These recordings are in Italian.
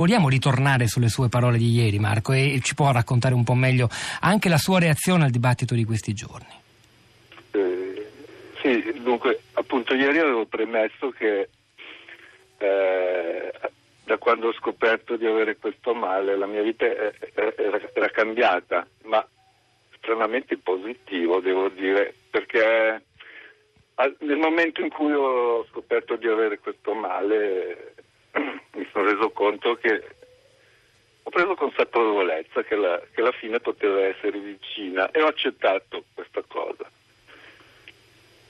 Vogliamo ritornare sulle sue parole di ieri, Marco, e ci può raccontare un po' meglio anche la sua reazione al dibattito di questi giorni? Eh, sì, dunque, appunto ieri avevo premesso che eh, da quando ho scoperto di avere questo male la mia vita era, era cambiata, ma stranamente positivo, devo dire, perché nel momento in cui ho scoperto di avere questo male mi sono reso conto che ho preso consapevolezza che la, che la fine poteva essere vicina e ho accettato questa cosa.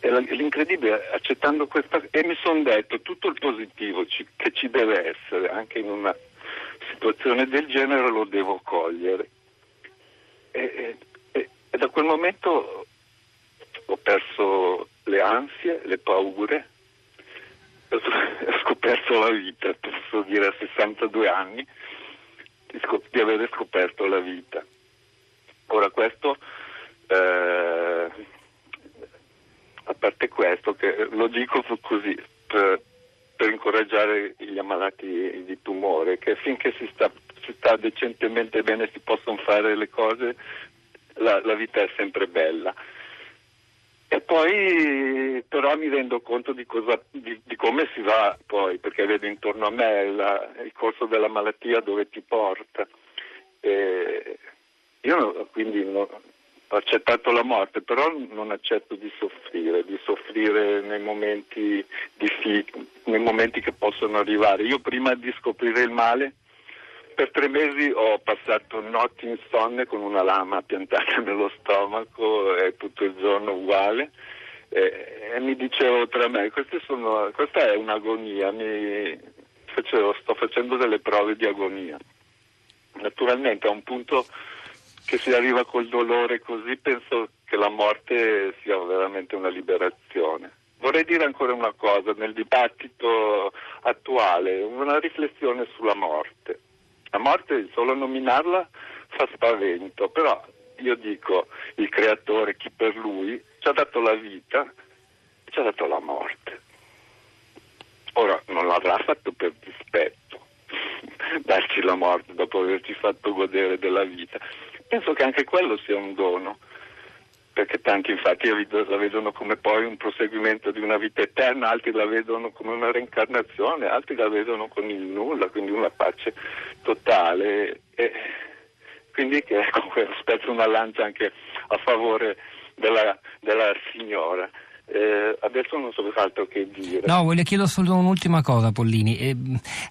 E l'incredibile, accettando questa e mi sono detto tutto il positivo ci, che ci deve essere anche in una situazione del genere lo devo cogliere. E, e, e da quel momento ho perso le ansie, le paure, ho scoperto la vita, posso dire a 62 anni, di, scop- di avere scoperto la vita. Ora questo, eh, a parte questo, lo dico così, per, per, incoraggiare gli ammalati di tumore, che finché si sta, si sta decentemente bene si possono fare le cose, la, la vita è sempre bella. E poi però mi rendo conto di, cosa, di, di, come si va poi, perché vedo intorno a me la, il corso della malattia dove ti porta. E io quindi no, ho accettato la morte, però non accetto di soffrire, di soffrire nei momenti, difficili, nei momenti che possono arrivare. Io prima di scoprire il male per tre mesi ho passato notti insonne con una lama piantata nello stomaco e tutto il giorno uguale e, e mi dicevo tra me sono, questa è un'agonia, mi facevo, sto facendo delle prove di agonia. Naturalmente a un punto che si arriva col dolore così penso che la morte sia veramente una liberazione. Vorrei dire ancora una cosa nel dibattito attuale, una riflessione sulla morte. La morte, solo nominarla, fa spavento, però io dico il creatore, chi per lui, ci ha dato la vita e ci ha dato la morte. Ora non l'avrà fatto per dispetto, darci la morte dopo averci fatto godere della vita. Penso che anche quello sia un dono perché tanti infatti la vedono come poi un proseguimento di una vita eterna, altri la vedono come una reincarnazione, altri la vedono con il nulla, quindi una pace totale. E quindi ecco, spezzo una lancia anche a favore della, della signora. Eh, adesso non so altro che dire. No, le chiedo solo un'ultima cosa, Pollini. Eh,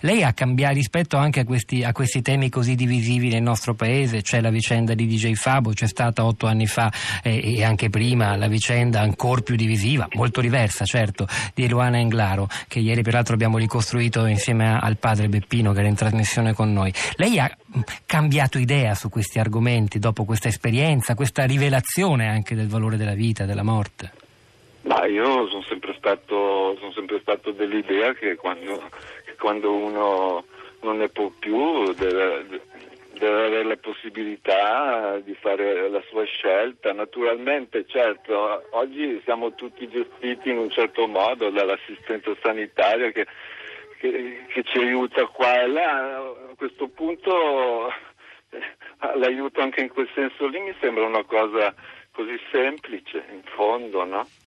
lei ha cambiato rispetto anche a questi, a questi, temi così divisivi nel nostro paese? C'è la vicenda di DJ Fabo, c'è stata otto anni fa eh, e anche prima la vicenda ancora più divisiva, molto diversa certo, di Luana Englaro, che ieri peraltro abbiamo ricostruito insieme al padre Beppino che era in trasmissione con noi. Lei ha cambiato idea su questi argomenti dopo questa esperienza, questa rivelazione anche del valore della vita, della morte? Io sono sempre stato, sono sempre stato dell'idea che quando, che quando, uno non ne può più deve, deve avere la possibilità di fare la sua scelta. Naturalmente, certo, oggi siamo tutti gestiti in un certo modo dall'assistenza sanitaria che, che, che ci aiuta qua e là. A questo punto l'aiuto anche in quel senso lì mi sembra una cosa così semplice, in fondo, no?